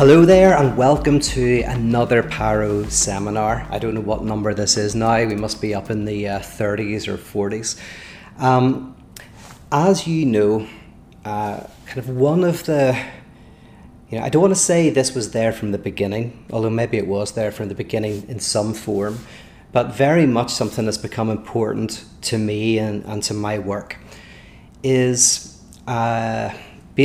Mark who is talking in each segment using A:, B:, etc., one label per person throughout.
A: Hello there, and welcome to another Pyro seminar. I don't know what number this is now, we must be up in the uh, 30s or 40s. Um, as you know, uh, kind of one of the you know, I don't want to say this was there from the beginning, although maybe it was there from the beginning in some form, but very much something that's become important to me and, and to my work is uh,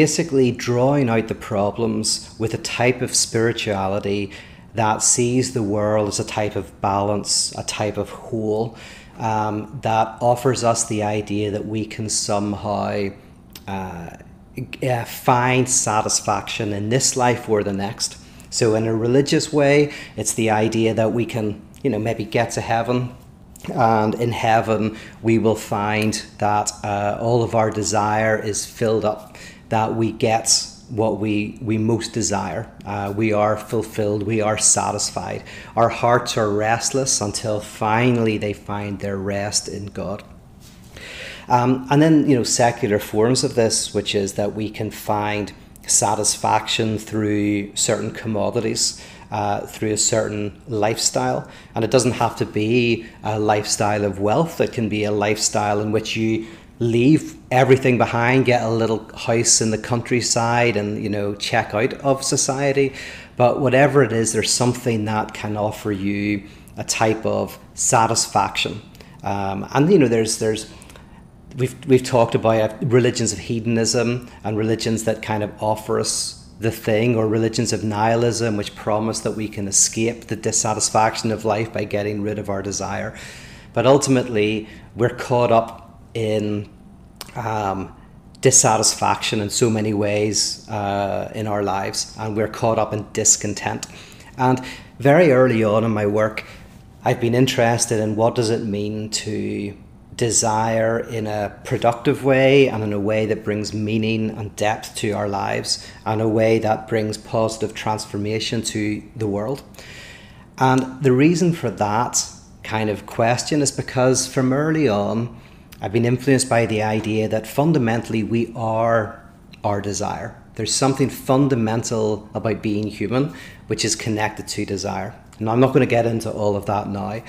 A: basically drawing out the problems with a type of spirituality that sees the world as a type of balance, a type of whole, um, that offers us the idea that we can somehow uh, uh, find satisfaction in this life or the next. So, in a religious way, it's the idea that we can, you know, maybe get to heaven, and in heaven we will find that uh, all of our desire is filled up, that we get what we, we most desire. Uh, we are fulfilled, we are satisfied. Our hearts are restless until finally they find their rest in God. Um, and then, you know, secular forms of this, which is that we can find satisfaction through certain commodities. Uh, through a certain lifestyle. And it doesn't have to be a lifestyle of wealth, it can be a lifestyle in which you leave everything behind, get a little house in the countryside, and you know, check out of society. But whatever it is, there's something that can offer you a type of satisfaction. Um, and you know, there's there's we've we've talked about religions of hedonism and religions that kind of offer us the thing, or religions of nihilism, which promise that we can escape the dissatisfaction of life by getting rid of our desire. But ultimately, we're caught up in um, dissatisfaction in so many ways uh, in our lives, and we're caught up in discontent. And very early on in my work, I've been interested in what does it mean to desire in a productive way and in a way that brings meaning and depth to our lives and a way that brings positive transformation to the world. And the reason for that kind of question is because from early on, I've been influenced by the idea that fundamentally we are our desire. There's something fundamental about being human which is connected to desire. And I'm not going to get into all of that now,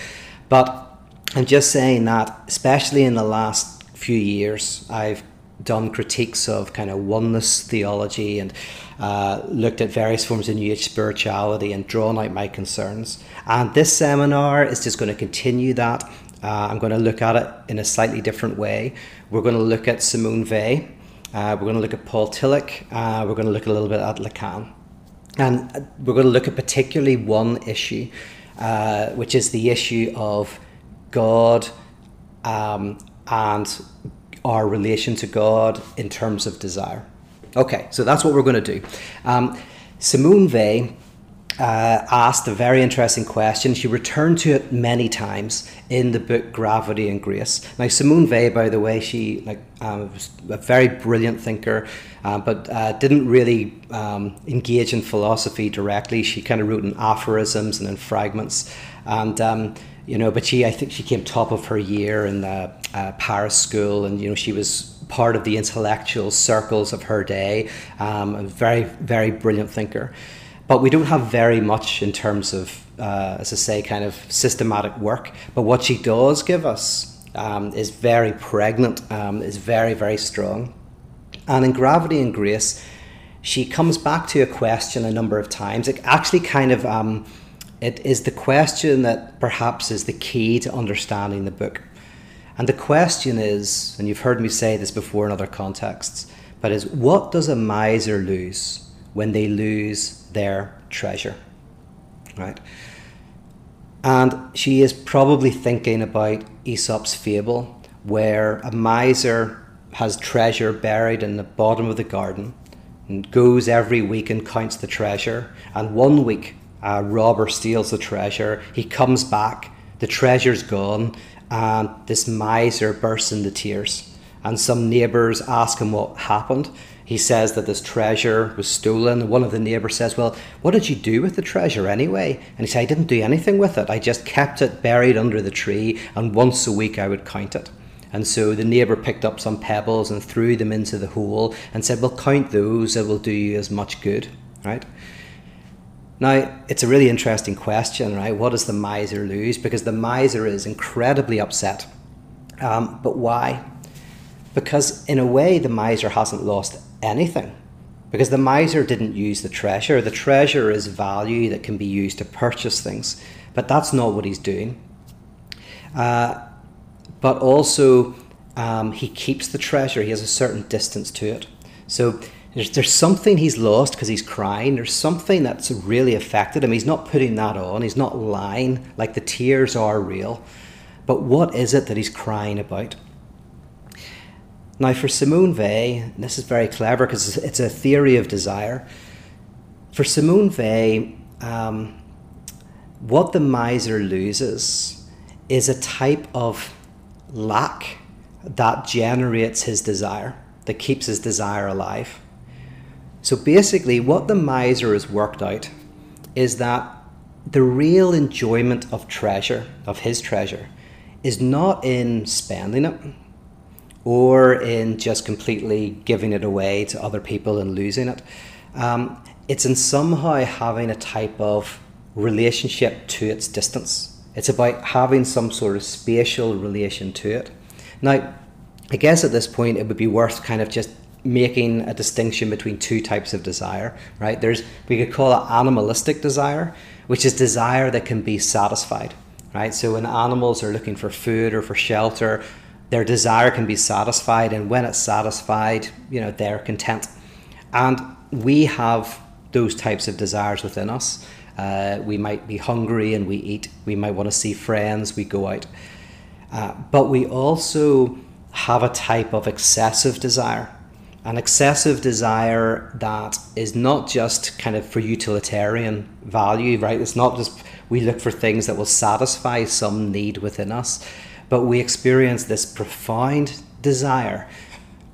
A: but I'm just saying that, especially in the last few years, I've done critiques of kind of oneness theology and uh, looked at various forms of New Age spirituality and drawn out my concerns. And this seminar is just going to continue that. Uh, I'm going to look at it in a slightly different way. We're going to look at Simone Weil. Uh, we're going to look at Paul Tillich. Uh, we're going to look a little bit at Lacan. And we're going to look at particularly one issue, uh, which is the issue of God um, and our relation to God in terms of desire. Okay, so that's what we're going to do. Um, Simone Weil uh, asked a very interesting question. She returned to it many times in the book Gravity and Grace. Now, Simone Weil, by the way, she like um, was a very brilliant thinker, uh, but uh, didn't really um, engage in philosophy directly. She kind of wrote in aphorisms and in fragments, and um, you know, but she, I think she came top of her year in the uh, Paris school, and you know, she was part of the intellectual circles of her day. Um, a very, very brilliant thinker, but we don't have very much in terms of, uh, as I say, kind of systematic work. But what she does give us um, is very pregnant, um, is very, very strong, and in Gravity and Grace, she comes back to a question a number of times. It actually kind of um, it is the question that perhaps is the key to understanding the book. And the question is, and you've heard me say this before in other contexts, but is what does a miser lose when they lose their treasure? Right? And she is probably thinking about Aesop's fable, where a miser has treasure buried in the bottom of the garden and goes every week and counts the treasure. And one week a robber steals the treasure. He comes back, the treasure's gone, and this miser bursts into tears. And some neighbours ask him what happened. He says that this treasure was stolen. One of the neighbours says, Well, what did you do with the treasure anyway? And he said, I didn't do anything with it. I just kept it buried under the tree, and once a week I would count it. And so the neighbour picked up some pebbles and threw them into the hole and said, Well, count those, it will do you as much good. Right? Now, it's a really interesting question, right? What does the miser lose? Because the miser is incredibly upset. Um, but why? Because, in a way, the miser hasn't lost anything. Because the miser didn't use the treasure. The treasure is value that can be used to purchase things. But that's not what he's doing. Uh, but also, um, he keeps the treasure, he has a certain distance to it. So, there's, there's something he's lost because he's crying. There's something that's really affected him. He's not putting that on. He's not lying. Like the tears are real. But what is it that he's crying about? Now, for Simone Weil, this is very clever because it's a theory of desire. For Simone Weil, um, what the miser loses is a type of lack that generates his desire, that keeps his desire alive. So basically, what the miser has worked out is that the real enjoyment of treasure, of his treasure, is not in spending it or in just completely giving it away to other people and losing it. Um, it's in somehow having a type of relationship to its distance. It's about having some sort of spatial relation to it. Now, I guess at this point it would be worth kind of just making a distinction between two types of desire, right? There's we could call it animalistic desire, which is desire that can be satisfied, right? So when animals are looking for food or for shelter, their desire can be satisfied, and when it's satisfied, you know they're content. And we have those types of desires within us. Uh, we might be hungry and we eat. We might want to see friends. We go out. Uh, but we also have a type of excessive desire an excessive desire that is not just kind of for utilitarian value, right? It's not just we look for things that will satisfy some need within us, but we experience this profound desire.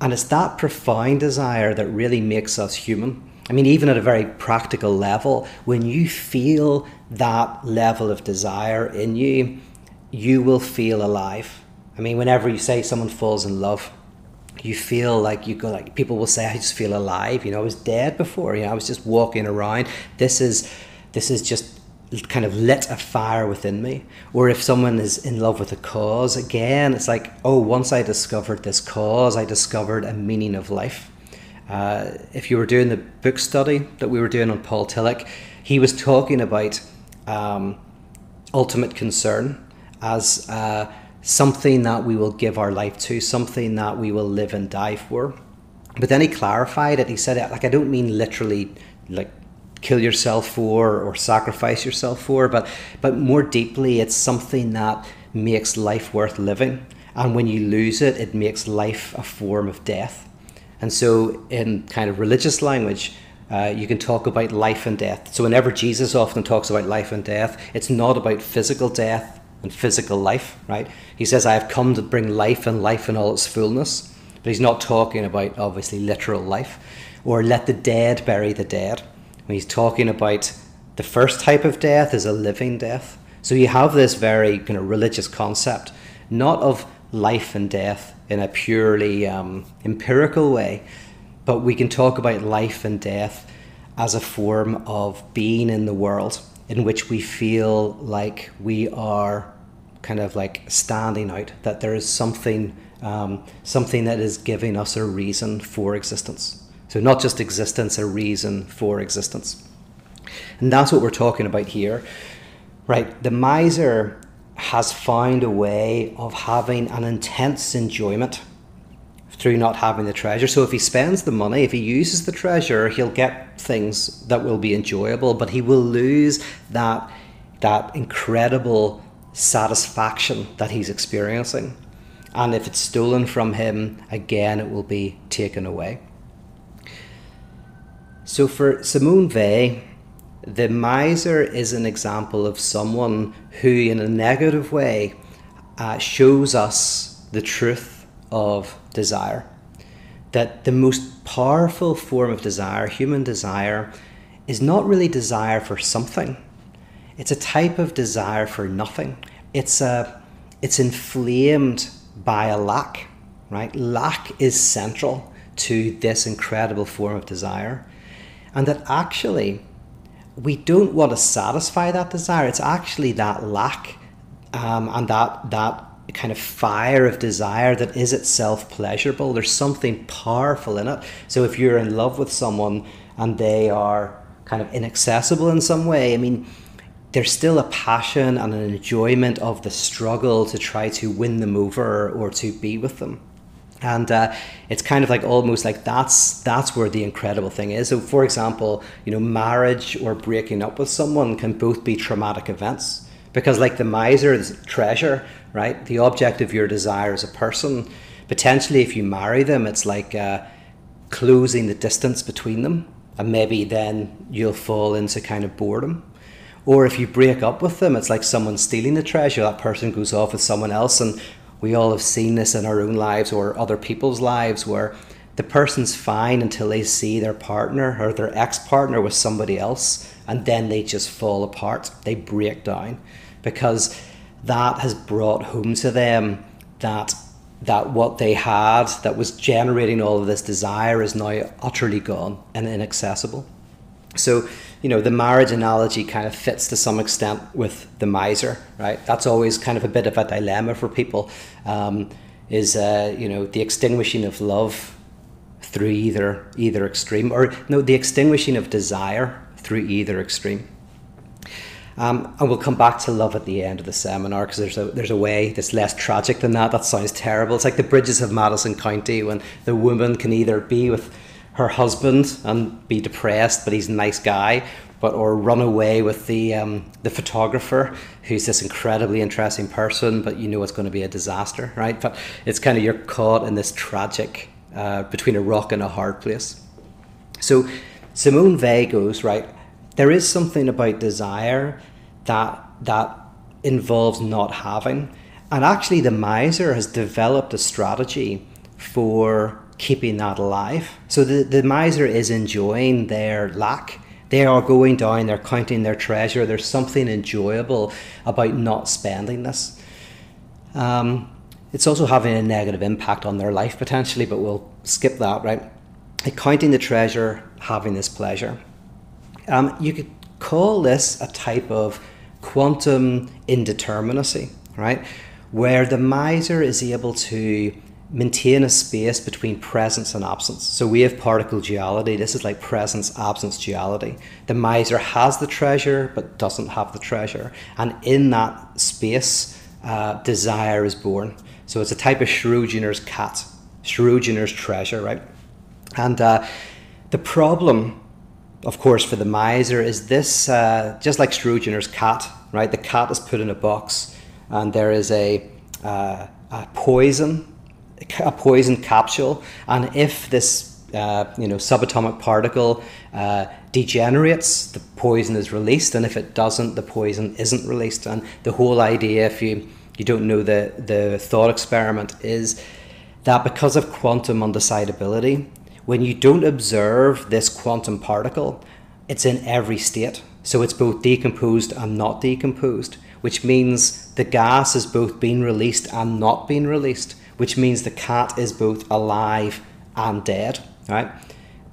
A: And it's that profound desire that really makes us human. I mean, even at a very practical level, when you feel that level of desire in you, you will feel alive. I mean, whenever you say someone falls in love, you feel like you go like people will say i just feel alive you know i was dead before you know i was just walking around this is this is just kind of lit a fire within me or if someone is in love with a cause again it's like oh once i discovered this cause i discovered a meaning of life uh, if you were doing the book study that we were doing on paul tillich he was talking about um, ultimate concern as uh, something that we will give our life to, something that we will live and die for. But then he clarified it. He said, like, I don't mean literally, like, kill yourself for or sacrifice yourself for, but but more deeply, it's something that makes life worth living. And when you lose it, it makes life a form of death. And so, in kind of religious language, uh, you can talk about life and death. So, whenever Jesus often talks about life and death, it's not about physical death and physical life, right? He says, I have come to bring life and life in all its fullness. But he's not talking about, obviously, literal life or let the dead bury the dead. When he's talking about the first type of death is a living death. So you have this very kind of religious concept, not of life and death in a purely um, empirical way, but we can talk about life and death as a form of being in the world in which we feel like we are kind of like standing out, that there is something, um, something that is giving us a reason for existence. So, not just existence, a reason for existence. And that's what we're talking about here, right? The miser has found a way of having an intense enjoyment through not having the treasure. So if he spends the money, if he uses the treasure, he'll get things that will be enjoyable, but he will lose that that incredible satisfaction that he's experiencing. And if it's stolen from him, again it will be taken away. So for Simone Weil, the miser is an example of someone who, in a negative way, uh, shows us the truth of desire. That the most powerful form of desire, human desire, is not really desire for something. It's a type of desire for nothing. It's a it's inflamed by a lack, right? Lack is central to this incredible form of desire. And that actually we don't want to satisfy that desire. It's actually that lack um, and that that kind of fire of desire that is itself pleasurable. There's something powerful in it. So if you're in love with someone and they are kind of inaccessible in some way, I mean, there's still a passion and an enjoyment of the struggle to try to win them over or to be with them and uh, it's kind of like almost like that's that's where the incredible thing is. So for example you know marriage or breaking up with someone can both be traumatic events because like the miser's treasure right? The object of your desire as a person. Potentially if you marry them it's like uh, closing the distance between them and maybe then you'll fall into kind of boredom. Or if you break up with them it's like someone stealing the treasure that person goes off with someone else and we all have seen this in our own lives or other people's lives where the person's fine until they see their partner or their ex partner with somebody else, and then they just fall apart. They break down because that has brought home to them that that what they had that was generating all of this desire is now utterly gone and inaccessible. So, you know, the marriage analogy kind of fits to some extent with the miser, right? That's always kind of a bit of a dilemma for people. Um, is uh, you know the extinguishing of love through either either extreme, or no, the extinguishing of desire through either extreme. Um, and we'll come back to love at the end of the seminar because there's a there's a way that's less tragic than that. That sounds terrible. It's like the bridges of Madison County when the woman can either be with her husband and be depressed, but he's a nice guy, but or run away with the um, the photographer who's this incredibly interesting person, but you know it's going to be a disaster, right? But it's kind of you're caught in this tragic uh, between a rock and a hard place. So Simone Weil goes right. There is something about desire that that involves not having, and actually the miser has developed a strategy for keeping that alive. So the, the miser is enjoying their lack. They are going down, they're counting their treasure. There's something enjoyable about not spending this. Um, it's also having a negative impact on their life potentially, but we'll skip that, right? counting the treasure, having this pleasure. Um, you could call this a type of quantum indeterminacy, right? Where the miser is able to maintain a space between presence and absence. So we have particle duality. This is like presence absence duality. The miser has the treasure but doesn't have the treasure, and in that space, uh, desire is born. So it's a type of Schrodinger's cat, Schrodinger's treasure, right? And uh, the problem, of course, for the miser is this: uh, just like Schrodinger's cat, right? The cat is put in a box, and there is a, uh, a poison a poison capsule, and if this uh, you know subatomic particle uh, degenerates, the poison is released, and if it doesn't, the poison isn't released. And the whole idea, if you you don't know the the thought experiment, is that because of quantum undecidability, when you don't observe this quantum particle, it's in every state. So it's both decomposed and not decomposed, which means the gas is both being released and not being released which means the cat is both alive and dead, right?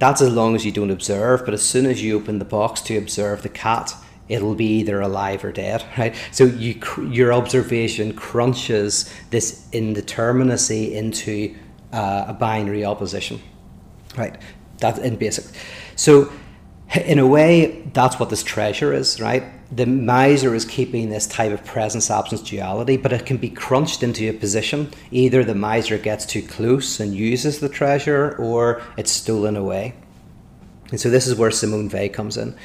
A: That's as long as you don't observe, but as soon as you open the box to observe the cat, it'll be either alive or dead, right? So you, your observation crunches this indeterminacy into uh, a binary opposition, right? That in basic. So in a way, that's what this treasure is, right? The miser is keeping this type of presence absence duality, but it can be crunched into a position. Either the miser gets too close and uses the treasure, or it's stolen away. And so this is where Simone Weil comes in.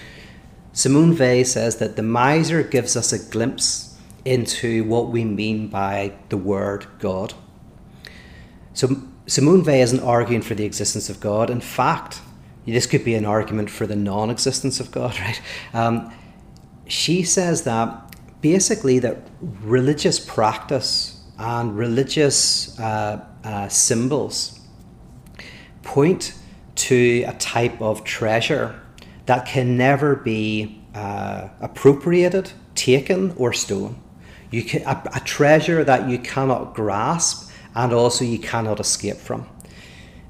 A: Simone Weil says that the miser gives us a glimpse into what we mean by the word God. So Simone Weil isn't arguing for the existence of God. In fact, this could be an argument for the non-existence of God, right? Um, she says that basically that religious practice and religious uh, uh, symbols point to a type of treasure that can never be uh, appropriated, taken, or stolen. You can, a, a treasure that you cannot grasp and also you cannot escape from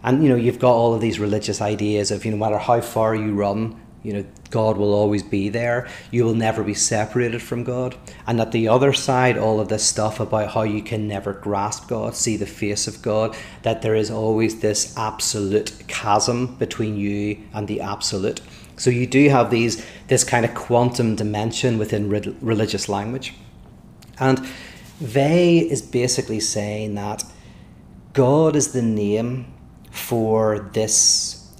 A: and you know you've got all of these religious ideas of you know no matter how far you run you know, God will always be there. You will never be separated from God. And at the other side, all of this stuff about how you can never grasp God, see the face of God, that there is always this absolute chasm between you and the absolute. So you do have these this kind of quantum dimension within re- religious language. And Weil is basically saying that God is the name for this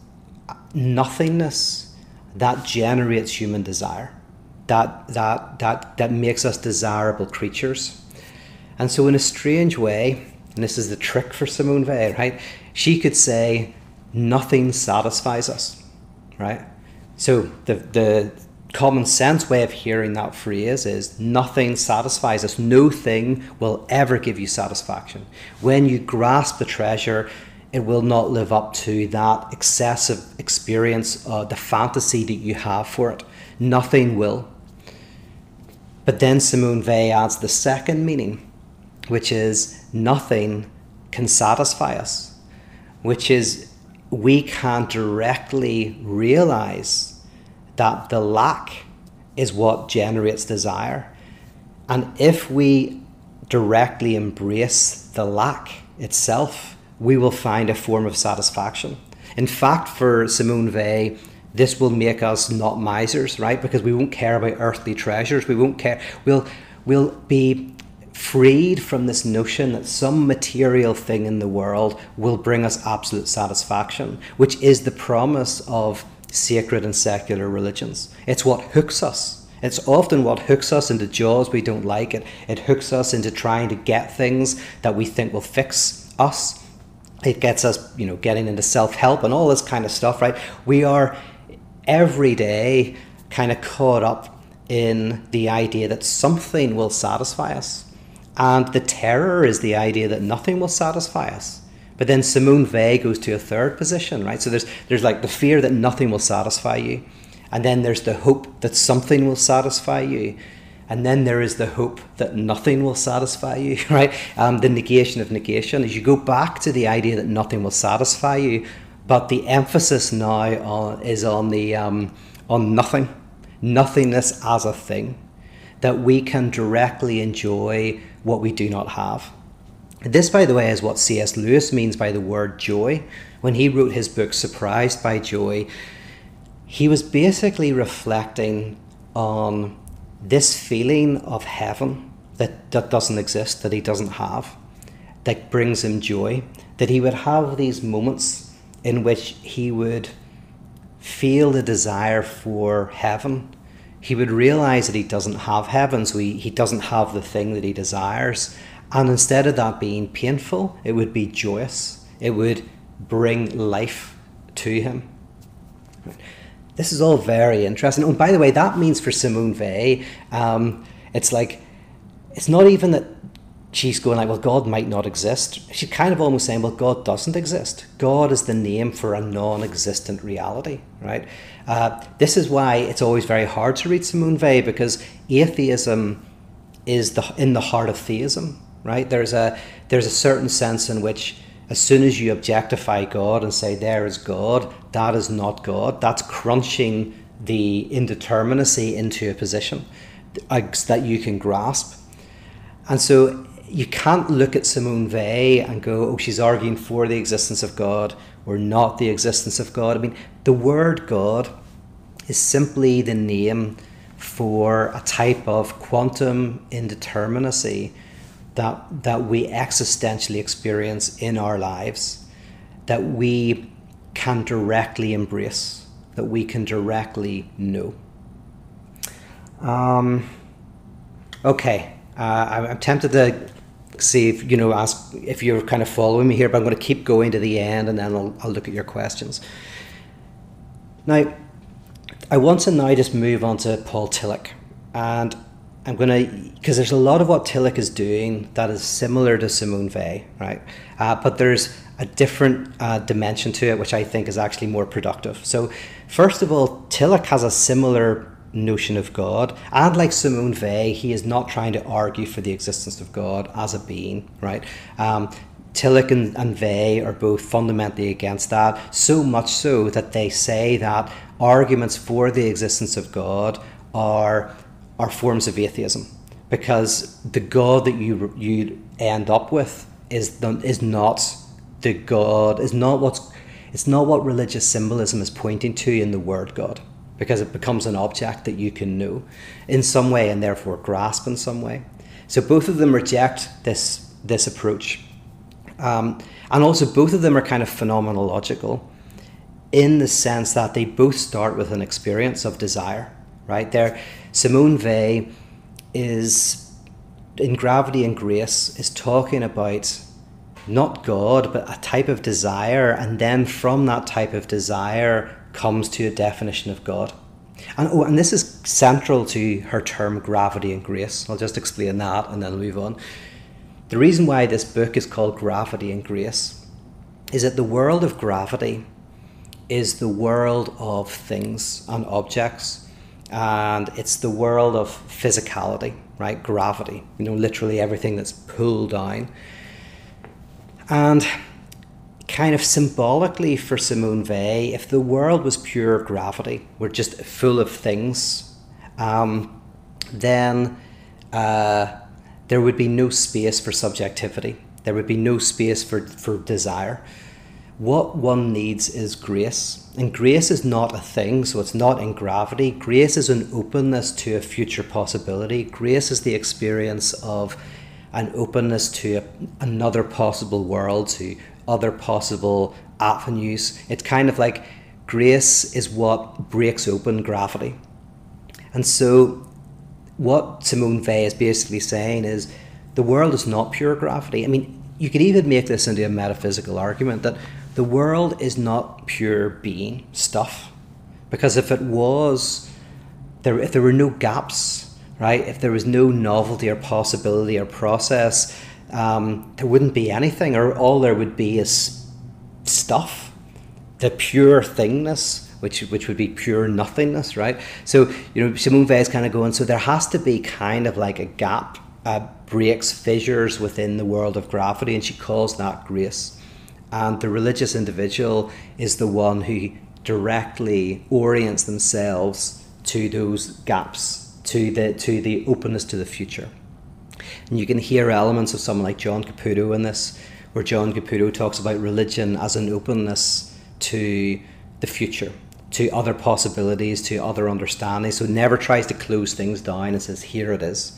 A: nothingness that generates human desire, that, that, that, that makes us desirable creatures. And so, in a strange way, and this is the trick for Simone Weil, right? She could say, nothing satisfies us, right? So, the, the common sense way of hearing that phrase is nothing satisfies us. No thing will ever give you satisfaction. When you grasp the treasure, it will not live up to that excessive experience, uh, the fantasy that you have for it. Nothing will. But then Simone Weil adds the second meaning, which is nothing can satisfy us, which is we can't directly realize that the lack is what generates desire. And if we directly embrace the lack itself, we will find a form of satisfaction. In fact, for Simone Weil, this will make us not misers, right? Because we won't care about earthly treasures. We won't care. We'll we'll be freed from this notion that some material thing in the world will bring us absolute satisfaction, which is the promise of sacred and secular religions. It's what hooks us. It's often what hooks us into jobs we don't like. It it hooks us into trying to get things that we think will fix us it gets us, you know, getting into self help and all this kind of stuff, right? We are every day kind of caught up in the idea that something will satisfy us. And the terror is the idea that nothing will satisfy us. But then Simone Weil goes to a third position, right? So there's there's like the fear that nothing will satisfy you. And then there's the hope that something will satisfy you. And then there is the hope that nothing will satisfy you, right? Um, the negation of negation is you go back to the idea that nothing will satisfy you, but the emphasis now on, is on the um, on nothing, nothingness as a thing, that we can directly enjoy what we do not have. This, by the way, is what C.S. Lewis means by the word joy. When he wrote his book Surprised by Joy, he was basically reflecting on this feeling of heaven that, that doesn't exist, that he doesn't have, that brings him joy, that he would have these moments in which he would feel the desire for heaven. He would realize that he doesn't have heaven, so he, he doesn't have the thing that he desires. And instead of that being painful, it would be joyous. It would bring life to him. This is all very interesting. Oh, by the way, that means for Simone Weil, um, it's like, it's not even that she's going like, well, God might not exist. She's kind of almost saying, well, God doesn't exist. God is the name for a non-existent reality, right? Uh, this is why it's always very hard to read Simone Weil because atheism is the in the heart of theism, right? There's a there's a certain sense in which as soon as you objectify God and say there is God, that is not God. That's crunching the indeterminacy into a position uh, that you can grasp. And so you can't look at Simone Weil and go, oh, she's arguing for the existence of God or not the existence of God. I mean, the word God is simply the name for a type of quantum indeterminacy that, that we existentially experience in our lives that we can directly embrace, that we can directly know. Um, okay, uh, I'm tempted to see if you know ask if you're kind of following me here, but I'm going to keep going to the end, and then I'll, I'll look at your questions. Now, I want to now just move on to Paul Tillich, and I'm gonna because there's a lot of what Tillich is doing that is similar to Simone Weil, right? Uh, but there's a different uh, dimension to it, which I think is actually more productive. So, first of all, Tillich has a similar notion of God, and like Simone Weil, he is not trying to argue for the existence of God as a being, right? Um, Tillich and, and are both fundamentally against that, so much so that they say that arguments for the existence of God are, are forms of atheism because the God that you, you end up with is, the, is not the God, is not what's, it's not what religious symbolism is pointing to in the word God because it becomes an object that you can know in some way and therefore grasp in some way. So both of them reject this, this approach. Um, and also, both of them are kind of phenomenological in the sense that they both start with an experience of desire, right? There, Simone Weil is in Gravity and Grace is talking about not God, but a type of desire, and then from that type of desire comes to a definition of God. And oh, and this is central to her term gravity and grace. I'll just explain that and then move on. The reason why this book is called Gravity and Grace is that the world of gravity is the world of things and objects, and it's the world of physicality, right? Gravity, you know, literally everything that's pulled down. And kind of symbolically for Simone Weil, if the world was pure gravity, we're just full of things, um, then. Uh, there would be no space for subjectivity. There would be no space for, for desire. What one needs is grace. And grace is not a thing, so it's not in gravity. Grace is an openness to a future possibility. Grace is the experience of an openness to a, another possible world, to other possible avenues. It's kind of like grace is what breaks open gravity. And so what Simone Weil is basically saying is the world is not pure gravity. I mean, you could even make this into a metaphysical argument that the world is not pure being stuff. Because if it was, there, if there were no gaps, right, if there was no novelty or possibility or process, um, there wouldn't be anything, or all there would be is stuff, the pure thingness which which would be pure nothingness, right? So you know, Simone Weil is kind of going. So there has to be kind of like a gap, uh, breaks, fissures within the world of gravity, and she calls that grace. And the religious individual is the one who directly orients themselves to those gaps, to the to the openness to the future. And you can hear elements of someone like John Caputo in this, where John Caputo talks about religion as an openness to the future to other possibilities, to other understandings. So never tries to close things down and says, here it is.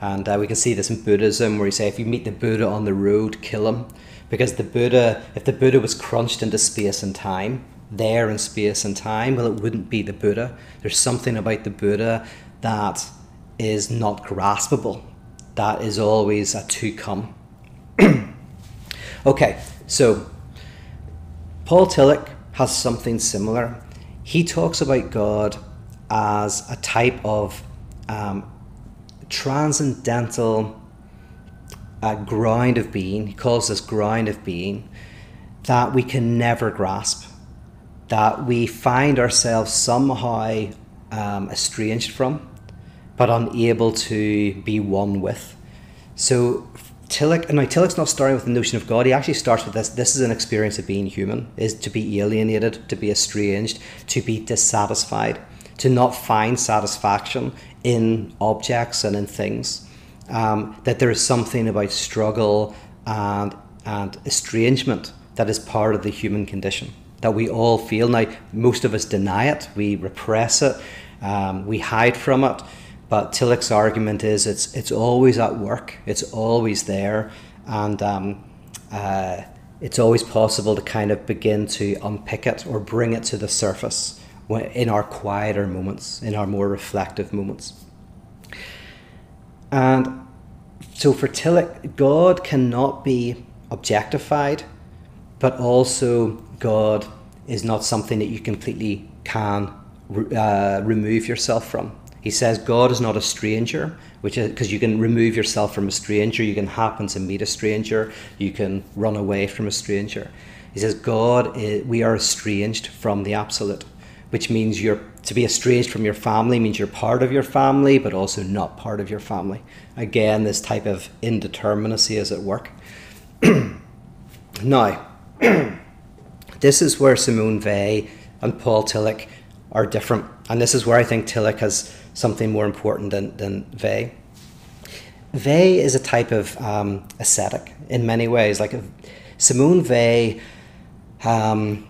A: And uh, we can see this in Buddhism, where you say, if you meet the Buddha on the road, kill him. Because the Buddha, if the Buddha was crunched into space and time, there in space and time, well, it wouldn't be the Buddha. There's something about the Buddha that is not graspable, that is always a to come. okay, so Paul Tillich has something similar he talks about God as a type of um, transcendental uh, ground of being. He calls this ground of being that we can never grasp, that we find ourselves somehow um, estranged from, but unable to be one with. So Tillich, and now Tillich's not starting with the notion of God. He actually starts with this. This is an experience of being human: is to be alienated, to be estranged, to be dissatisfied, to not find satisfaction in objects and in things. Um, that there is something about struggle and and estrangement that is part of the human condition that we all feel. Now, most of us deny it, we repress it, um, we hide from it. But Tillich's argument is it's it's always at work, it's always there, and um, uh, it's always possible to kind of begin to unpick it or bring it to the surface in our quieter moments, in our more reflective moments. And so for Tillich, God cannot be objectified, but also God is not something that you completely can uh, remove yourself from. He says God is not a stranger, which is because you can remove yourself from a stranger, you can happen to meet a stranger, you can run away from a stranger. He says God, is, we are estranged from the absolute, which means you're to be estranged from your family means you're part of your family, but also not part of your family. Again, this type of indeterminacy is at work. Now, this is where Simone Weil and Paul Tillich are different, and this is where I think Tillich has something more important than, than Weil. Weil is a type of um, ascetic in many ways. Like Simone Weil um,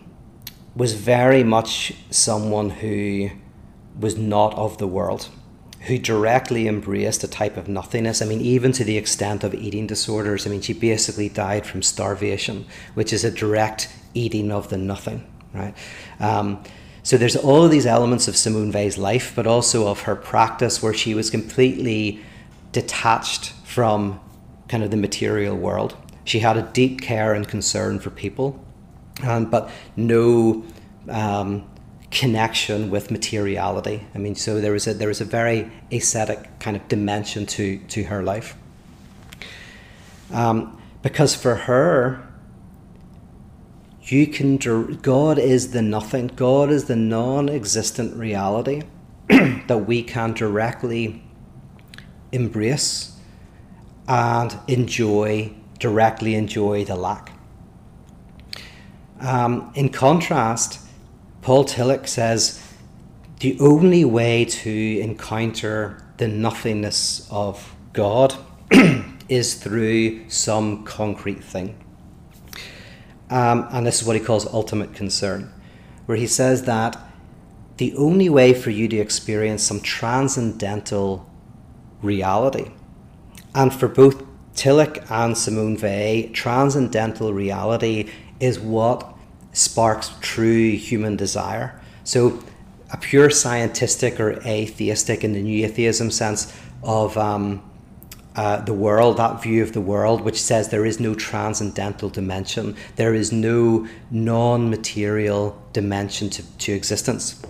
A: was very much someone who was not of the world, who directly embraced a type of nothingness. I mean, even to the extent of eating disorders. I mean, she basically died from starvation, which is a direct eating of the nothing, right? Um, so there's all of these elements of Simone Weil's life, but also of her practice, where she was completely detached from kind of the material world. She had a deep care and concern for people, um, but no um, connection with materiality. I mean, so there is a there was a very ascetic kind of dimension to to her life. Um, because for her, you can God is the nothing. God is the non-existent reality that we can directly embrace and enjoy directly enjoy the lack. Um, in contrast, Paul Tillich says the only way to encounter the nothingness of God is through some concrete thing. Um, and this is what he calls ultimate concern, where he says that the only way for you to experience some transcendental reality, and for both Tillich and Simone Weil, transcendental reality is what sparks true human desire. So, a pure scientific or atheistic in the new atheism sense of um, uh, the world, that view of the world, which says there is no transcendental dimension, there is no non material dimension to, to existence,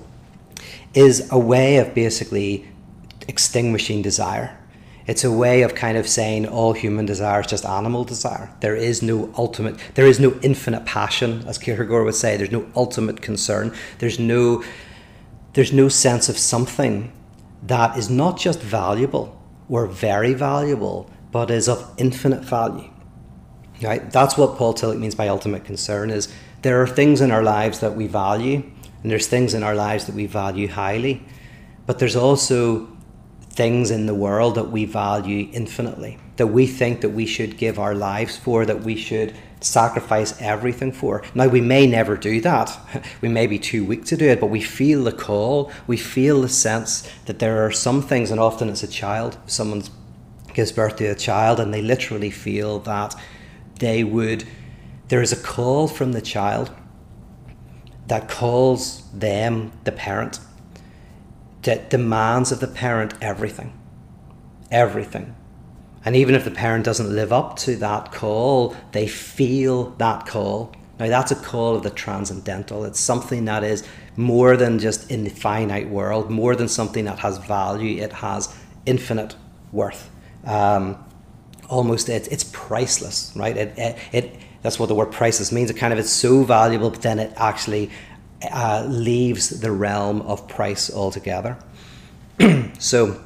A: is a way of basically extinguishing desire. It's a way of kind of saying all human desire is just animal desire. There is no ultimate, there is no infinite passion, as Kierkegaard would say. There's no ultimate concern. There's no, there's no sense of something that is not just valuable or very valuable, but is of infinite value. Right? That's what Paul Tillich means by ultimate concern. Is there are things in our lives that we value, and there's things in our lives that we value highly, but there's also things in the world that we value infinitely, that we think that we should give our lives for, that we should sacrifice everything for. Now, we may never do that. We may be too weak to do it, but we feel the call. We feel the sense that there are some things, and often it's a child. Someone gives birth to a child, and they literally feel that they would. There is a call from the child that calls them, the parent, that demands of the parent everything. Everything. And even if the parent doesn't live up to that call, they feel that call. Now, that's a call of the transcendental. It's something that is more than just in the finite world, more than something that has value. It has infinite worth. Um, almost, it, it's priceless, right? It, it, it, that's what the word priceless means. It kind of it's so valuable, but then it actually uh, leaves the realm of price altogether. so,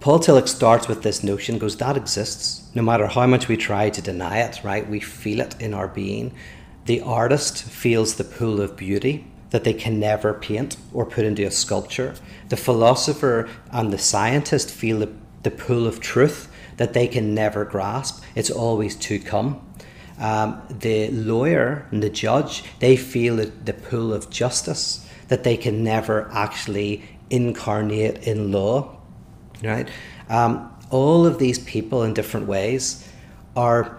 A: Paul Tillich starts with this notion, goes, that exists. No matter how much we try to deny it, right? We feel it in our being. The artist feels the pull of beauty that they can never paint or put into a sculpture. The philosopher and the scientist feel the, the pull of truth that they can never grasp. It's always to come. Um, the lawyer and the judge, they feel the pull of justice that they can never actually incarnate in law, right? Um, all of these people in different ways are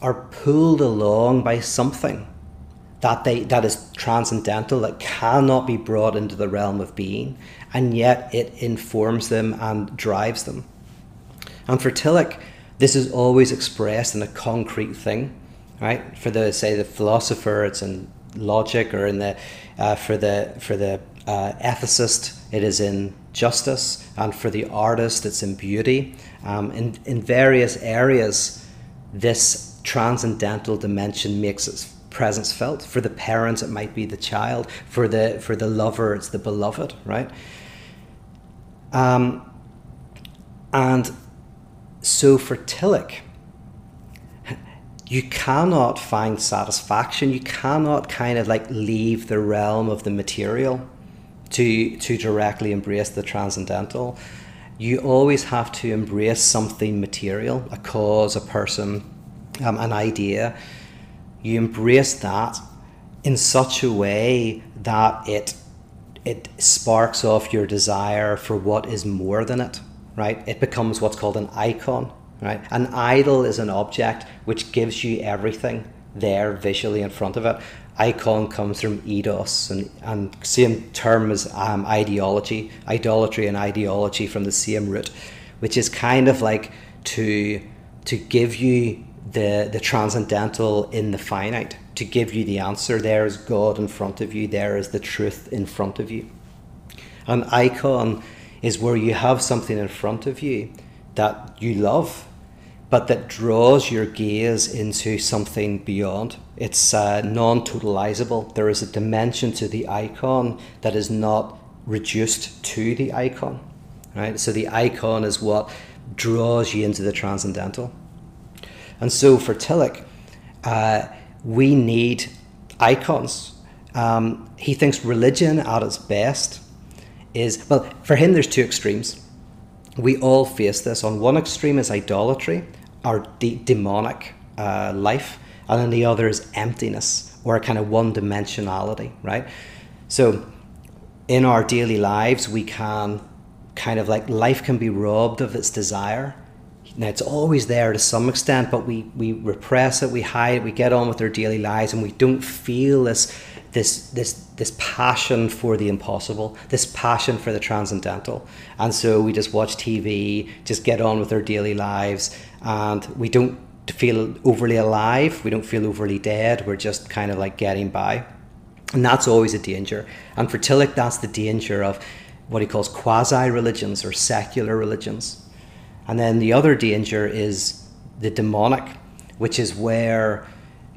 A: are pulled along by something that they that is transcendental that cannot be brought into the realm of being and yet it informs them and drives them and for Tillich this is always expressed in a concrete thing, right? For the say the philosopher, it's in logic, or in the uh, for the for the uh, ethicist, it is in justice, and for the artist, it's in beauty. Um, in in various areas, this transcendental dimension makes its presence felt. For the parents, it might be the child. For the for the lover, it's the beloved, right? Um, and so for Tillich, you cannot find satisfaction. You cannot kind of like leave the realm of the material to to directly embrace the transcendental. You always have to embrace something material, a cause, a person, um, an idea. You embrace that in such a way that it it sparks off your desire for what is more than it. Right? It becomes what's called an icon right? An idol is an object which gives you everything there visually in front of it. Icon comes from eidos and, and same term as um, ideology, idolatry and ideology from the same root, which is kind of like to to give you the the transcendental in the finite, to give you the answer. There is God in front of you. There is the truth in front of you. An icon is where you have something in front of you that you love but that draws your gaze into something beyond. It's uh, non totalizable. There is a dimension to the icon that is not reduced to the icon. Right? So the icon is what draws you into the transcendental. And so for Tillich, uh, we need icons. Um, he thinks religion at its best is, well, for him, there's two extremes. We all face this. On one extreme is idolatry, our de- demonic uh, life, and then the other is emptiness or a kind of one dimensionality, right? So in our daily lives, we can kind of like life can be robbed of its desire. Now it's always there to some extent, but we, we repress it, we hide it, we get on with our daily lives, and we don't feel this this this this passion for the impossible, this passion for the transcendental. And so we just watch TV, just get on with our daily lives, and we don't feel overly alive, we don't feel overly dead, we're just kind of like getting by. And that's always a danger. And for Tillich, that's the danger of what he calls quasi religions or secular religions. And then the other danger is the demonic, which is where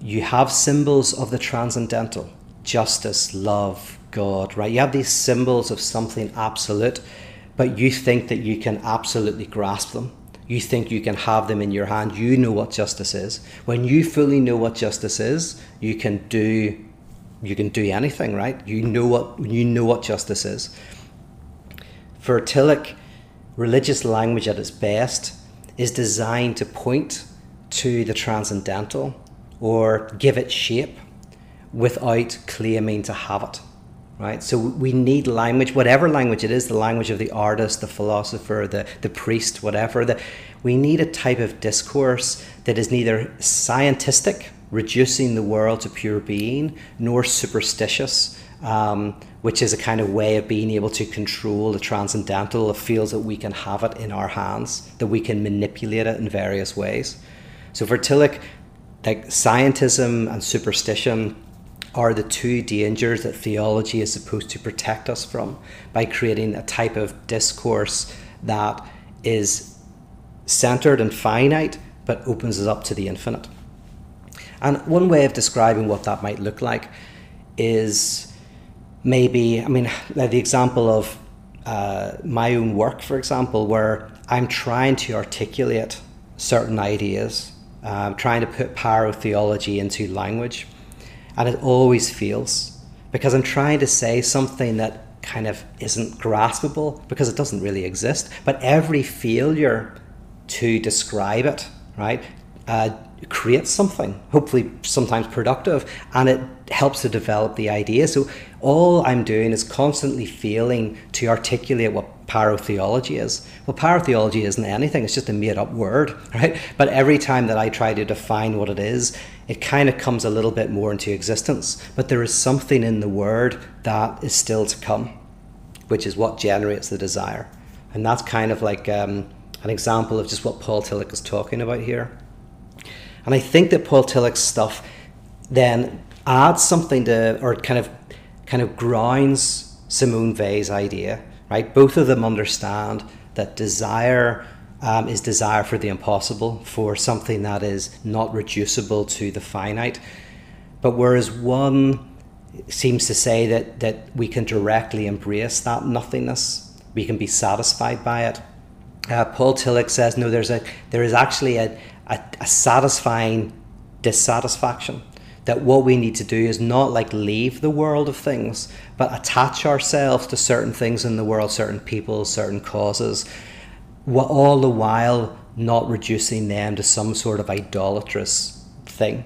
A: you have symbols of the transcendental justice, love, God, right? You have these symbols of something absolute, but you think that you can absolutely grasp them. You think you can have them in your hand. You know what justice is. When you fully know what justice is, you can do you can do anything, right? You know what you know what justice is. For Tillich, religious language at its best is designed to point to the transcendental or give it shape without claiming to have it right? So we need language whatever language it is the language of the artist the philosopher the, the priest whatever the, we need a type of discourse that is neither scientific reducing the world to pure being nor superstitious um, which is a kind of way of being able to control the transcendental it feels that we can have it in our hands that we can manipulate it in various ways. So for tillich like scientism and superstition are the two dangers that theology is supposed to protect us from by creating a type of discourse that is centered and finite but opens us up to the infinite. And one way of describing what that might look like is maybe, I mean, the example of uh, my own work, for example, where I'm trying to articulate certain ideas, uh, trying to put pyrotheology into language and it always feels because I'm trying to say something that kind of isn't graspable because it doesn't really exist. But every failure to describe it, right, uh, creates something, hopefully sometimes productive, and it helps to develop the idea. So all I'm doing is constantly failing to articulate what pyrotheology is. Well, pyrotheology isn't anything, it's just a made up word, right? But every time that I try to define what it is, it kind of comes a little bit more into existence. But there is something in the word that is still to come, which is what generates the desire. And that's kind of like um, an example of just what Paul Tillich is talking about here. And I think that Paul Tillich's stuff then adds something to, or kind of, kind of grounds Simone Weil's idea, right? Both of them understand that desire um, is desire for the impossible, for something that is not reducible to the finite. But whereas one seems to say that, that we can directly embrace that nothingness, we can be satisfied by it. Uh, Paul Tillich says, no, there's a, there is actually a, a, a satisfying dissatisfaction. That what we need to do is not like leave the world of things, but attach ourselves to certain things in the world, certain people, certain causes, all the while not reducing them to some sort of idolatrous thing.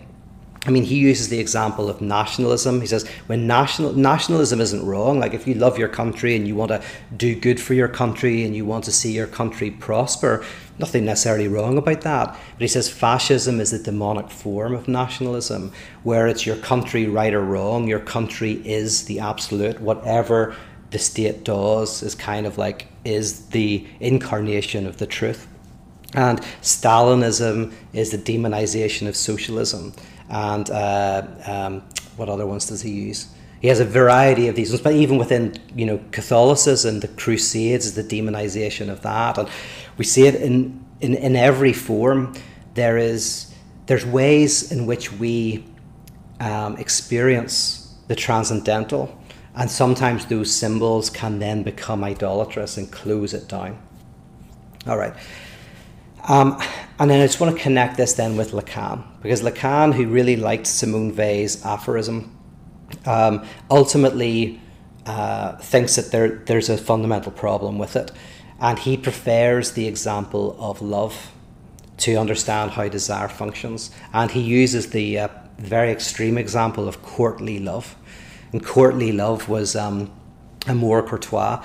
A: I mean, he uses the example of nationalism. He says when national nationalism isn't wrong, like if you love your country and you want to do good for your country and you want to see your country prosper, nothing necessarily wrong about that. But he says fascism is the demonic form of nationalism, where it's your country right or wrong. Your country is the absolute. Whatever the state does is kind of like is the incarnation of the truth. And Stalinism is the demonization of socialism and uh, um, what other ones does he use? He has a variety of these ones, but even within you know Catholicism, the Crusades is the demonization of that, and we see it in in, in every form. There is there's ways in which we um, experience the transcendental, and sometimes those symbols can then become idolatrous and close it down. All right. Um, and then I just want to connect this then with Lacan, because Lacan, who really liked Simone Weil's aphorism, um, ultimately uh, thinks that there, there's a fundamental problem with it. And he prefers the example of love to understand how desire functions. And he uses the uh, very extreme example of courtly love. And courtly love was um, amour courtois,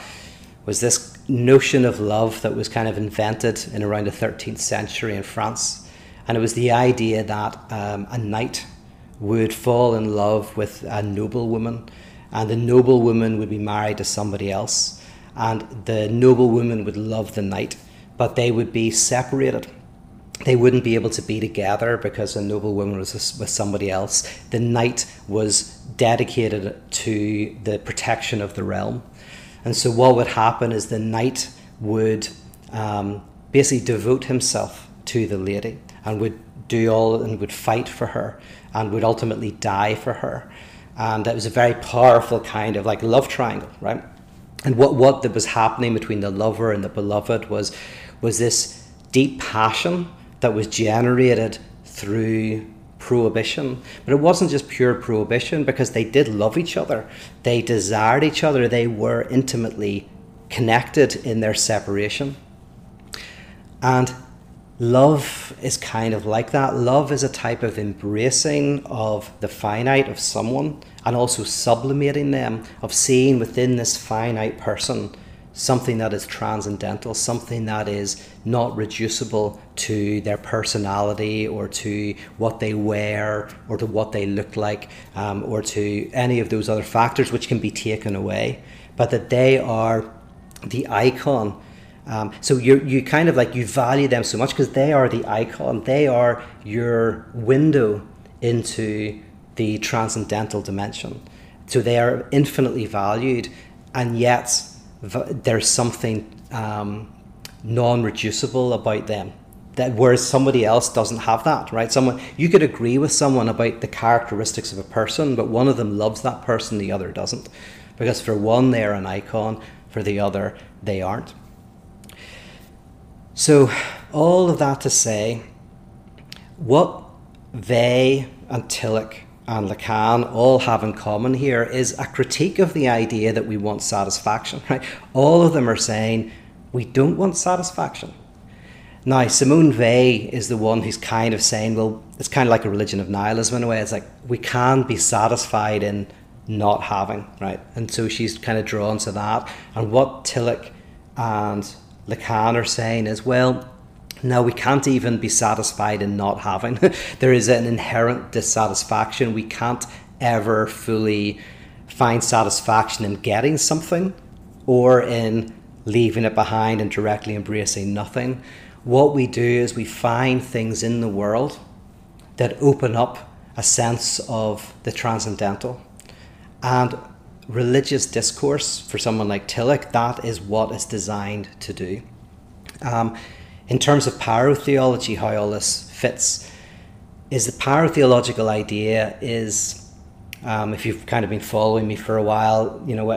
A: was this notion of love that was kind of invented in around the 13th century in France. And it was the idea that um, a knight would fall in love with a noble woman, and the noble woman would be married to somebody else, and the noble woman would love the knight, but they would be separated. They wouldn't be able to be together because a noble woman was with somebody else. The knight was dedicated to the protection of the realm. And so, what would happen is the knight would um, basically devote himself to the lady and would do all and would fight for her and would ultimately die for her. And it was a very powerful kind of like love triangle, right? And what, what that was happening between the lover and the beloved was, was this deep passion that was generated through prohibition. But it wasn't just pure prohibition because they did love each other. They desired each other. They were intimately connected in their separation. And love is kind of like that. Love is a type of embracing of the finite of someone and also sublimating them, of seeing within this finite person something that is transcendental, something that is not reducible to their personality or to what they wear or to what they look like um, or to any of those other factors which can be taken away, but that they are the icon. Um, so you you kind of like you value them so much because they are the icon. They are your window into the transcendental dimension. So they are infinitely valued, and yet there's something um, non-reducible about them that whereas somebody else doesn't have that right? Someone you could agree with someone about the characteristics of a person but one of them loves that person the other doesn't. Because for one they're an icon for the other they aren't. So all of that to say what they and Tillich and Lacan all have in common here is a critique of the idea that we want satisfaction. Right? All of them are saying we don't want satisfaction. Now, Simone Weil is the one who's kind of saying, well, it's kind of like a religion of nihilism in a way. It's like we can be satisfied in not having, right? And so she's kind of drawn to that. And what Tillich and Lacan are saying is, well, now, we can't even be satisfied in not having. there is an inherent dissatisfaction. We can't ever fully find satisfaction in getting something or in leaving it behind and directly embracing nothing. What we do is we find things in the world that open up a sense of the transcendental. And religious discourse, for someone like Tillich, that is what it's designed to do. Um, in terms of pyrotheology, how all this fits is the pyrotheological idea is, um, if you've kind of been following me for a while, you know,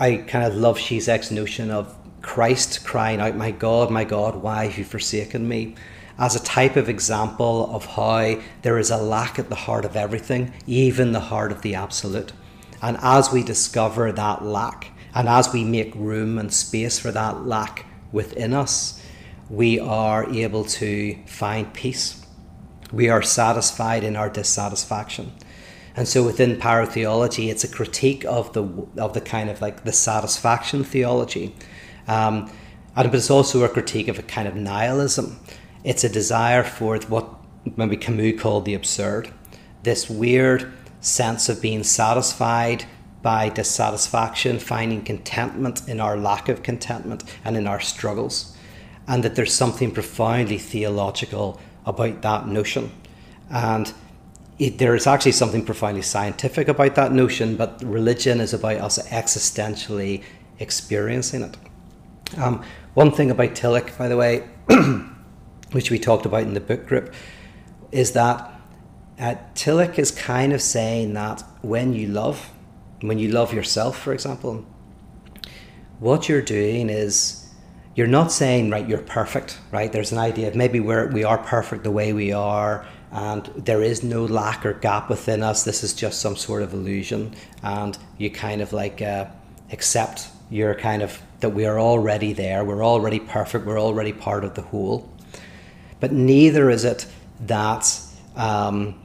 A: I, kind of love Žižek's notion of Christ crying out, My God, my God, why have you forsaken me? as a type of example of how there is a lack at the heart of everything, even the heart of the absolute. And as we discover that lack, and as we make room and space for that lack within us, we are able to find peace. We are satisfied in our dissatisfaction. And so within pyrotheology, it's a critique of the of the kind of like the satisfaction theology. Um, and but it's also a critique of a kind of nihilism. It's a desire for what maybe Camus called the absurd. This weird sense of being satisfied by dissatisfaction, finding contentment in our lack of contentment and in our struggles, and that there's something profoundly theological about that notion. And it, there is actually something profoundly scientific about that notion, but religion is about us existentially experiencing it. Um, one thing about Tillich, by the way, which we talked about in the book group, is that uh, Tillich is kind of saying that when you love, when you love yourself, for example, what you're doing is you're not saying right you're perfect right? There's an idea of maybe we're we are perfect the way we are and there is no lack or gap within us. This is just some sort of illusion and you kind of like uh, accept you're kind of that we are already there. We're already perfect. We're already part of the whole. But neither is it that um,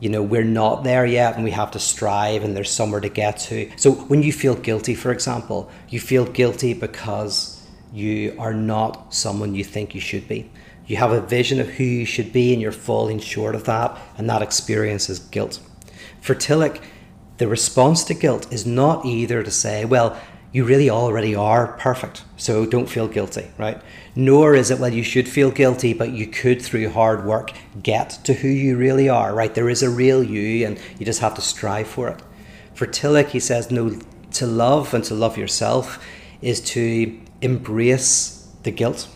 A: you know we're not there yet and we have to strive and there's somewhere to get to. So when you feel guilty for example you feel guilty because you are not someone you think you should be you have a vision of who you should be and you're falling short of that and that experience is guilt for tillich the response to guilt is not either to say well you really already are perfect so don't feel guilty right nor is it, well, you should feel guilty, but you could, through hard work, get to who you really are, right? There is a real you, and you just have to strive for it. For Tillich, he says, no, to love and to love yourself is to embrace the guilt.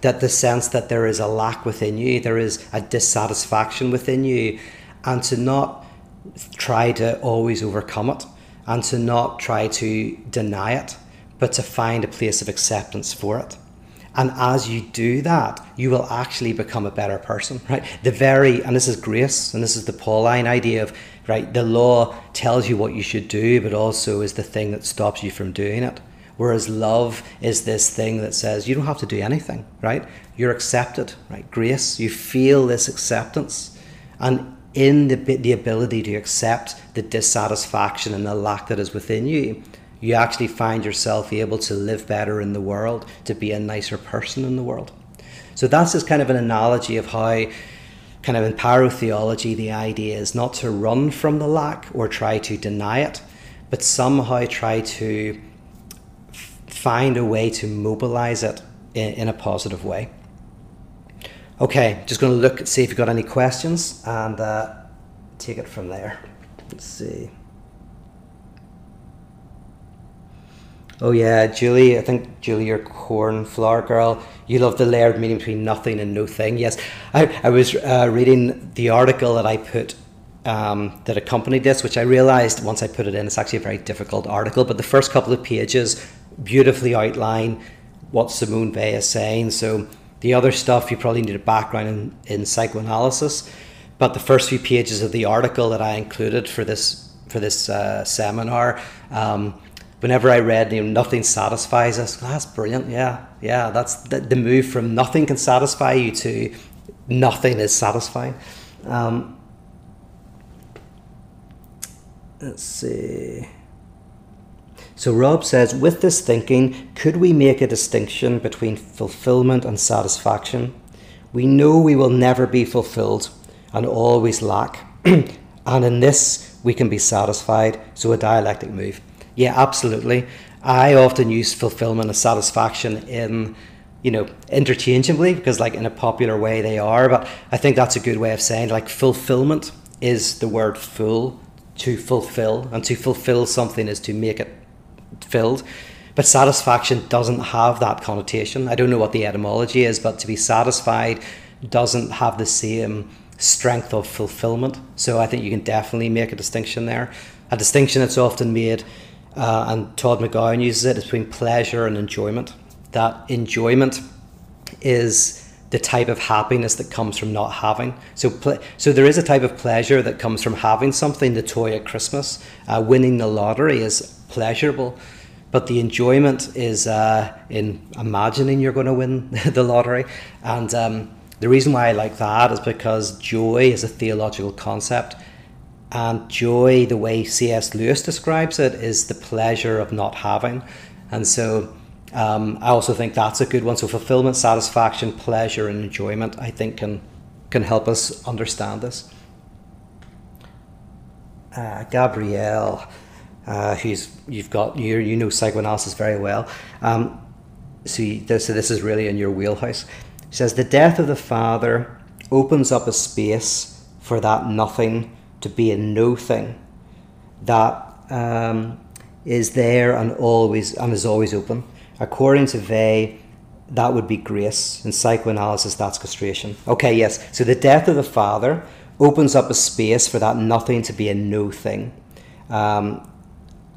A: That the sense that there is a lack within you, there is a dissatisfaction within you, and to not try to always overcome it, and to not try to deny it, but to find a place of acceptance for it. And as you do that, you will actually become a better person, right? The very, and this is grace, and this is the Pauline idea of, right, the law tells you what you should do, but also is the thing that stops you from doing it. Whereas love is this thing that says you don't have to do anything, right? You're accepted, right? Grace, you feel this acceptance. And in the, the ability to accept the dissatisfaction and the lack that is within you, you actually find yourself able to live better in the world, to be a nicer person in the world. So that's just kind of an analogy of how, kind of in pyrotheology, the idea is not to run from the lack or try to deny it, but somehow try to find a way to mobilize it in, in a positive way. Okay, just going to look and see if you've got any questions and uh, take it from there. Let's see. Oh yeah, Julie. I think Julie, your cornflower girl. You love the layered meaning between nothing and no thing. Yes, I, I was uh, reading the article that I put um, that accompanied this, which I realized once I put it in, it's actually a very difficult article. But the first couple of pages beautifully outline what Simone Weil is saying. So the other stuff you probably need a background in, in psychoanalysis. But the first few pages of the article that I included for this for this uh, seminar. Um, whenever I read, you know, nothing satisfies us. that's brilliant. Yeah, yeah. That's the, the, move from nothing can satisfy you to nothing is satisfying. Um, let's see. So Rob says, with this thinking, could we make a distinction between fulfillment and satisfaction? We know we will never be fulfilled and always lack, and in this we can be satisfied. So a dialectic move. Yeah, absolutely. I often use fulfillment and satisfaction in, you know, interchangeably because, like, in a popular way they are. But I think that's a good way of saying, like, fulfillment is the word full, to fulfill, and to fulfill something is to make it filled. But satisfaction doesn't have that connotation. I don't know what the etymology is, but to be satisfied doesn't have the same strength of fulfillment. So I think you can definitely make a distinction there. A distinction that's often made uh, and Todd McGowan uses it between pleasure and enjoyment. That enjoyment is the type of happiness that comes from not having. So, ple- so there is a type of pleasure that comes from having something. The toy at Christmas, uh, winning the lottery is pleasurable, but the enjoyment is uh, in imagining you're going to win the lottery. And um, the reason why I like that is because joy is a theological concept. And joy, the way C.S. Lewis describes it, is the pleasure of not having. And so um, I also think that's a good one. So fulfillment, satisfaction, pleasure, and enjoyment, I think, can can help us understand this. Uh, Gabrielle, uh, who's you've got you you know psychoanalysis very well. Um, so, you, this, so this is really in your wheelhouse. He says the death of the father opens up a space for that nothing to be a no thing that um, is there and always and is always open. According to Weil, that would be grace. In psychoanalysis, that's castration. Okay, yes. So the death of the father opens up a space for that nothing to be a no thing. Um,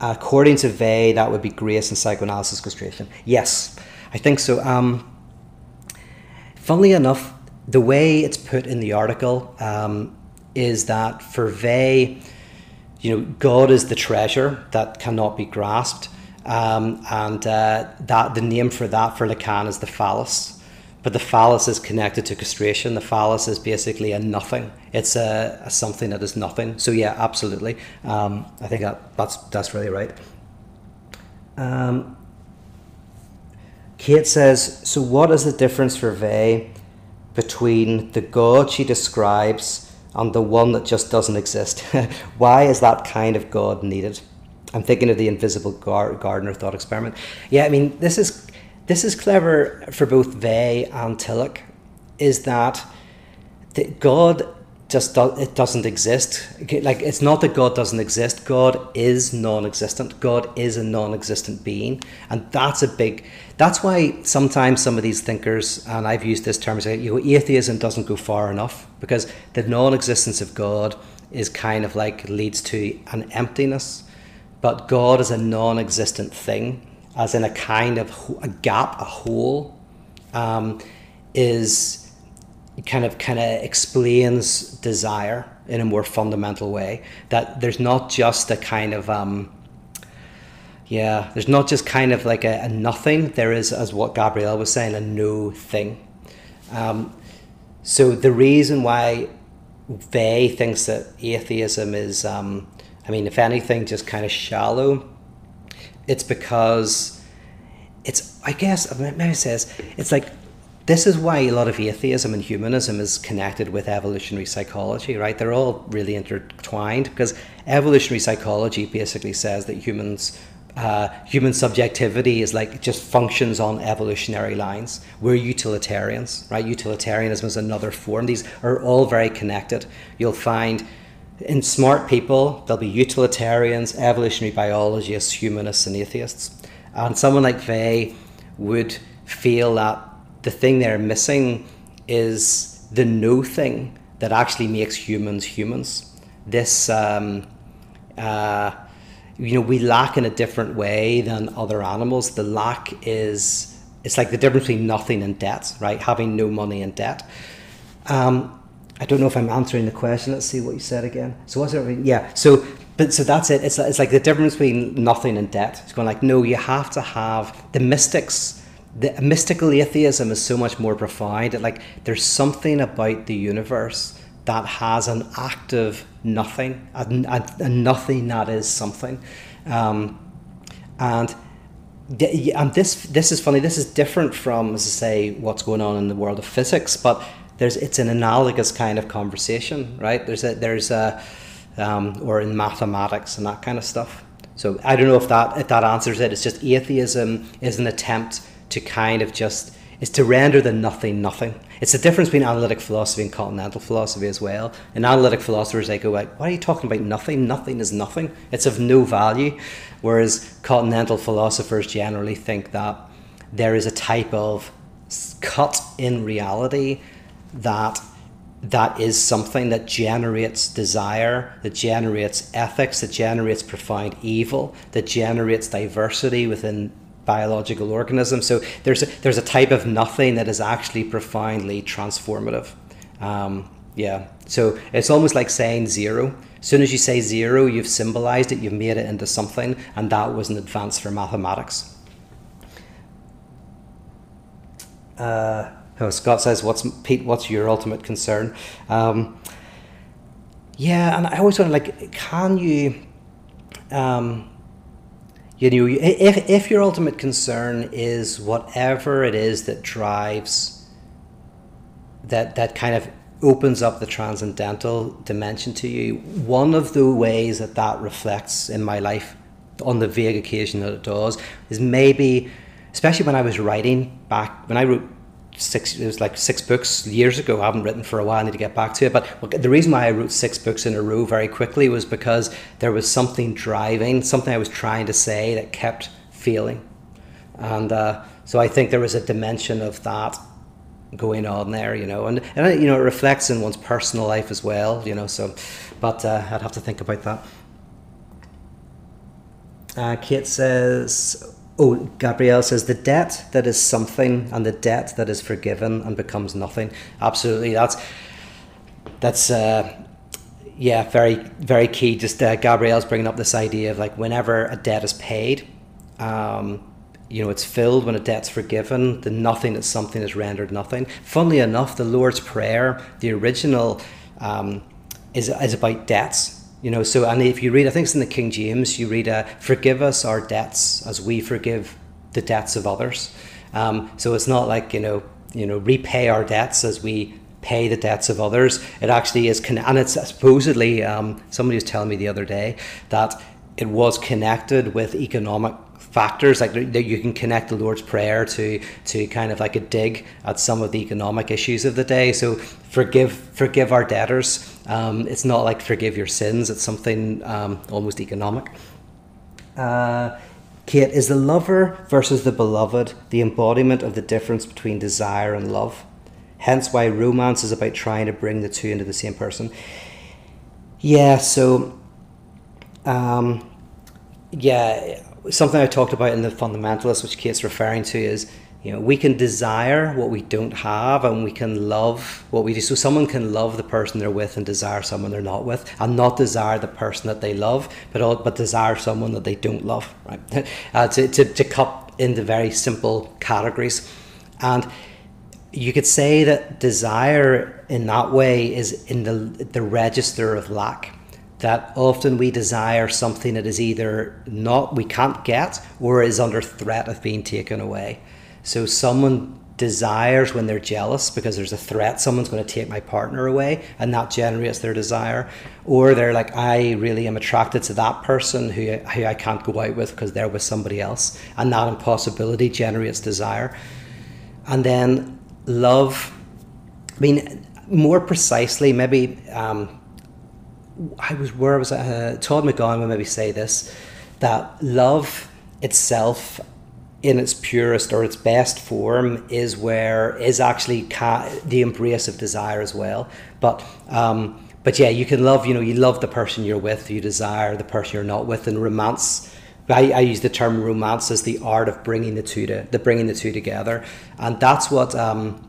A: according to Weil, that would be grace and psychoanalysis castration. Yes, I think so. Um, funnily enough, the way it's put in the article um, is that for Weil, you know, God is the treasure that cannot be grasped. Um, and uh, that the name for that for Lacan is the phallus. But the phallus is connected to castration. The phallus is basically a nothing. It's a, a something that is nothing. So yeah, absolutely. Um, I think that, that's that's really right. Um, Kate says, so what is the difference for Weil between the God she describes and the one that just doesn't exist? Why is that kind of God needed? I'm thinking of the invisible gar- gardener thought experiment. Yeah, I mean, this is this is clever for both Weil and Tillich. Is that that God just do, it doesn't exist. Like it's not that God doesn't exist. God is non-existent. God is a non-existent being, and that's a big. That's why sometimes some of these thinkers, and I've used this term, say, you know, atheism doesn't go far enough because the non-existence of God is kind of like leads to an emptiness but God is a non existent thing, as in a kind of a gap, a hole, um, is kind of kind of explains desire in a more fundamental way. That there's not just a kind of um, yeah, there's not just kind of like a, a, nothing. There is, as what Gabrielle was saying, a no thing. Um, so the reason why Weil thinks that atheism is um, I mean, if anything, just kind of shallow. It's because it's, I guess, maybe it says, it's like, this is why a lot of atheism and humanism is connected with evolutionary psychology, right? They're all really intertwined because evolutionary psychology basically says that humans uh, human subjectivity is like just functions on evolutionary lines. We're utilitarians, right? Utilitarianism is another form. These are all very connected. You'll find in smart people, there'll be utilitarians, evolutionary biologists, humanists, and atheists. And someone like Weil would feel that the thing they're missing is the no thing that actually makes humans humans. This, um, uh, you know, we lack in a different way than other animals. The lack is, it's like the difference between nothing and debt, right? Having no money and debt. Um, I don't know if I'm answering the question. Let's see what you said again. So what's it? Yeah. So, but so that's it. It's it's like the difference between nothing and debt. It's going like no, you have to have the mystics. The mystical atheism is so much more profound. That like there's something about the universe that has an active nothing, a, a nothing that is something, um, and. And this this is funny. This is different from, as I say, what's going on in the world of physics. But there's it's an analogous kind of conversation, right? There's a there's a um, or in mathematics and that kind of stuff. So I don't know if that if that answers it. It's just atheism is an attempt to kind of just is to render the nothing nothing. It's the difference between analytic philosophy and continental philosophy as well. In analytic philosophers, they go like, "What are you talking about? Nothing. Nothing is nothing. It's of no value." Whereas continental philosophers generally think that there is a type of cut in reality that that is something that generates desire, that generates ethics, that generates profound evil, that generates diversity within biological organisms. So there's a, there's a type of nothing that is actually profoundly transformative. Um, yeah. So it's almost like saying zero. As soon as you say zero, you've symbolized it, you've made it into something, and that was an advance for mathematics. Uh, oh, Scott says, "What's Pete? What's your ultimate concern?" Um, yeah, and I always wonder, like, can you, um, you know, if if your ultimate concern is whatever it is that drives that that kind of opens up the transcendental dimension to you. One of the ways that that reflects in my life, on the vague occasion that it does, is maybe, especially when I was writing back when I wrote six it was like six books years ago. I haven't written for a while. I need to get back to it. But the reason why i wrote six books in a row very quickly was because there was something driving something i was trying to say that kept failing and uh, so i think there was a dimension of that going on there you know and, and you know it reflects in one's personal life as well you know so but uh, i'd have to think about that. Uh, kate says Oh, Gabrielle says the debt that is something and the debt that is forgiven and becomes nothing. Absolutely, that's that's uh, yeah, very very key. Just uh, Gabrielle's bringing up this idea of like whenever a debt is paid, um, you know, it's filled when a debt's forgiven. The nothing that something is rendered nothing. Funnily enough, the Lord's Prayer, the original, um, is is about debts you know, so and if you read, I think it's in the King James, you read, uh, "Forgive us our debts as we forgive the debts of others." Um, so it's not like you know, you know, repay our debts as we pay the debts of others. It actually is, con- and it's supposedly um, somebody was telling me the other day that it was connected with economic factors like that you can connect the lord's prayer to to kind of like a dig at some of the economic issues of the day so forgive forgive our debtors um, it's not like forgive your sins it's something um, almost economic uh, Kate, is the lover versus the beloved the embodiment of the difference between desire and love? Hence why romance is about trying to bring the two into the same person. Yeah, so um, yeah, something I talked about in the fundamentalist, which Kate's referring to, is you know we can desire what we don't have, and we can love what we do. So someone can love the person they're with and desire someone they're not with, and not desire the person that they love, but all, but desire someone that they don't love. Right? Uh, to, to to cut into very simple categories, and you could say that desire in that way is in the the register of lack that often we desire something that is either not we can't get or is under threat of being taken away. So someone desires when they're jealous because there's a threat someone's going to take my partner away and that generates their desire. Or they're like I really am attracted to that person who, who I can't go out with because they're with somebody else. And that impossibility generates desire. And then love I mean more precisely maybe um, I was where was I? Uh, Todd McGowan would maybe say this that love itself in its purest or its best form is where is actually ca- the embrace of desire as well but um, but yeah you can love you know you love the person you're with you desire the person you're not with and romance I, I use the term romance as the art of bringing the two to the bringing the two together and that's what um,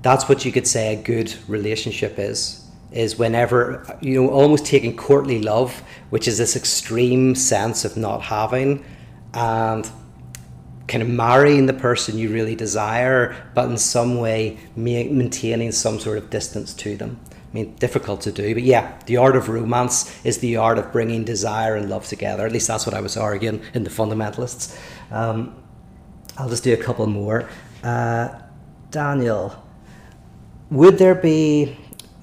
A: that's what you could say a good relationship is is whenever you know almost taking courtly love which is this extreme sense of not having and kind of marrying the person you really desire but in some way maintaining some sort of distance to them I mean, difficult to do, but yeah, the art of romance is the art of bringing desire and love together. At least that's what I was arguing in the fundamentalists. Um, I'll just do a couple more. Uh, Daniel, would there be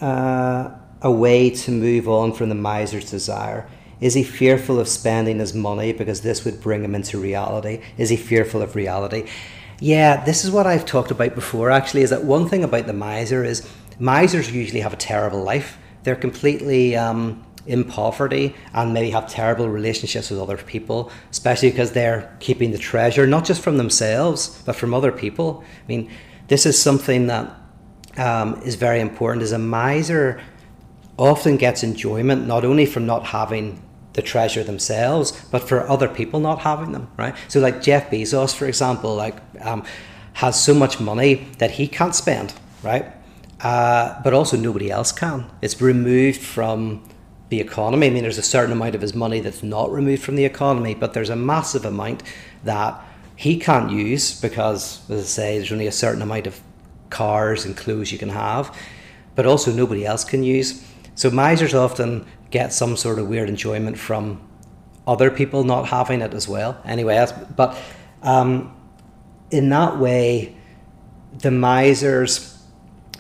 A: uh, a way to move on from the miser's desire? Is he fearful of spending his money because this would bring him into reality? Is he fearful of reality? Yeah, this is what I've talked about before actually. Is that one thing about the miser is misers usually have a terrible life. They're completely um, in poverty and maybe have terrible relationships with other people, especially because they're keeping the treasure not just from themselves but from other people. I mean, this is something that um, is very important. Is a miser often gets enjoyment not only from not having the treasure themselves, but for other people not having them, right? So, like Jeff Bezos, for example, like um, has so much money that he can't spend, right? Uh, but also nobody else can. It's removed from the economy. I mean, there's a certain amount of his money that's not removed from the economy, but there's a massive amount that he can't use because, as I say, there's only a certain amount of cars and clothes you can have, but also nobody else can use. So misers often get some sort of weird enjoyment from other people not having it as well. Anyway, but um, in that way, the miser's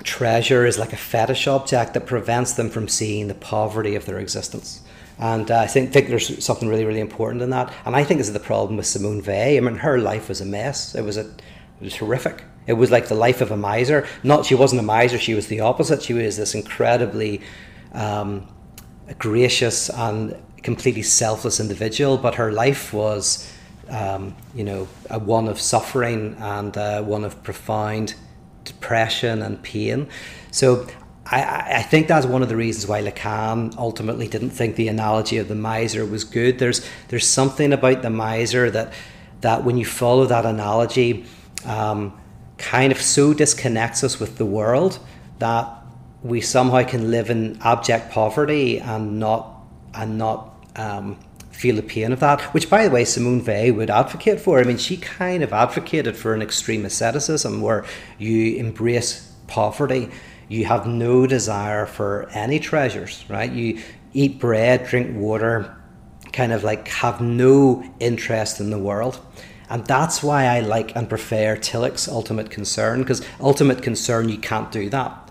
A: treasure is like a fetish object that prevents them from seeing the poverty of their existence. And uh, I think, think there's something really, really important in that. And I think this is the problem with Simone Weil. I mean, her life was a mess. It was a, it was horrific. It was like the life of a miser. Not she wasn't a miser. She was the opposite. She was this incredibly um, gracious and completely selfless individual. But her life was, um, you know, a one of suffering and uh, one of profound depression and pain. So I, I, think that's one of the reasons why Lacan ultimately didn't think the analogy of the miser was good. There's there's something about the miser that that when you follow that analogy, um, kind of so disconnects us with the world that we somehow can live in abject poverty and not and not um, feel the pain of that. Which, by the way, Simone Weil would advocate for. I mean, she kind of advocated for an extreme asceticism where you embrace poverty you have no desire for any treasures, right? You eat bread, drink water, kind of like have no interest in the world. And that's why I like and prefer Tillich's ultimate concern, because ultimate concern, you can't do that.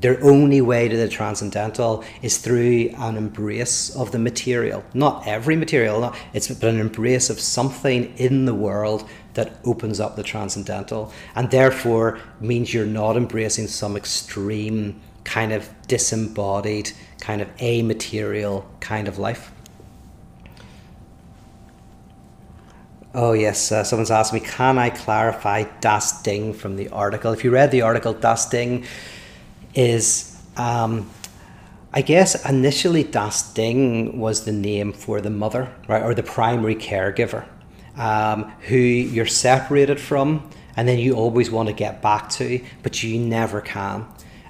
A: Their only way to the transcendental is through an embrace of the material. Not every material, not, it's but an embrace of something in the world that opens up the transcendental and therefore means you're not embracing some extreme kind of disembodied, kind of amaterial kind of life. Oh, yes. Uh, someone's asked me, can I clarify Das Ding from the article? If you read the article, Das Ding is, um, I guess, initially Das Ding was the name for the mother, right, or the primary caregiver um, who you're separated from and then you always want to get back to, but you never can.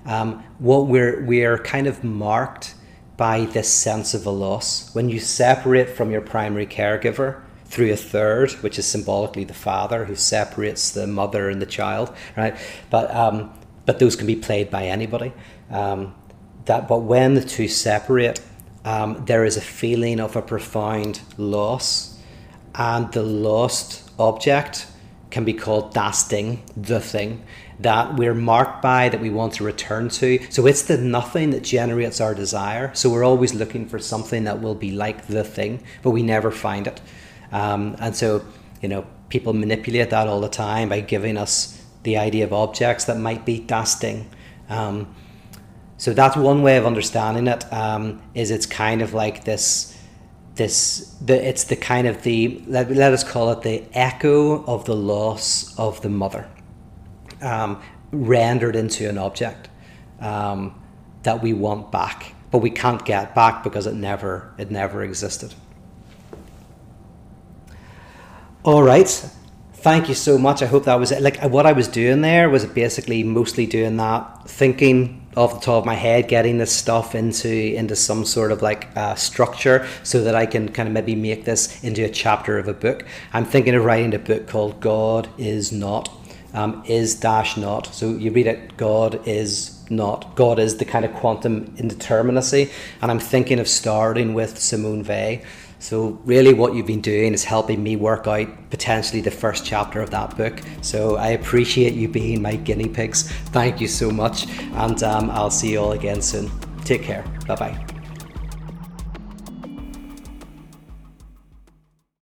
A: Um, what we're we're kind of marked by this sense of a loss when you separate from your primary caregiver through a third, which is symbolically the father who separates the mother and the child, right? But um, but those can be played by anybody. Um, that but when the two separate, um, there is a feeling of a profound loss and the lost object can be called das Ding, the thing that we're marked by that we want to return to. So it's the nothing that generates our desire. So we're always looking for something that will be like the thing, but we never find it. Um, and so, you know, people manipulate that all the time by giving us the idea of objects that might be das Ding. Um, so that's one way of understanding it. Um, is it's kind of like this this the it's the kind of the let, let us call it the echo of the loss of the mother um, rendered into an object um, that we want back but we can't get back because it never it never existed all right thank you so much i hope that was it like what i was doing there was basically mostly doing that thinking off the top of my head getting this stuff into into some sort of like uh, structure so that I can kind of maybe make this into a chapter of a book. I'm thinking of writing a book called God is not. Um, is dash not. So you read it, God is not. God is the kind of quantum indeterminacy. And I'm thinking of starting with Simone Weil so, really, what you've been doing is helping me work out potentially the first chapter of that book. So, I appreciate you being my guinea pigs. Thank you so much. And um, I'll see you all again soon. Take care. Bye bye.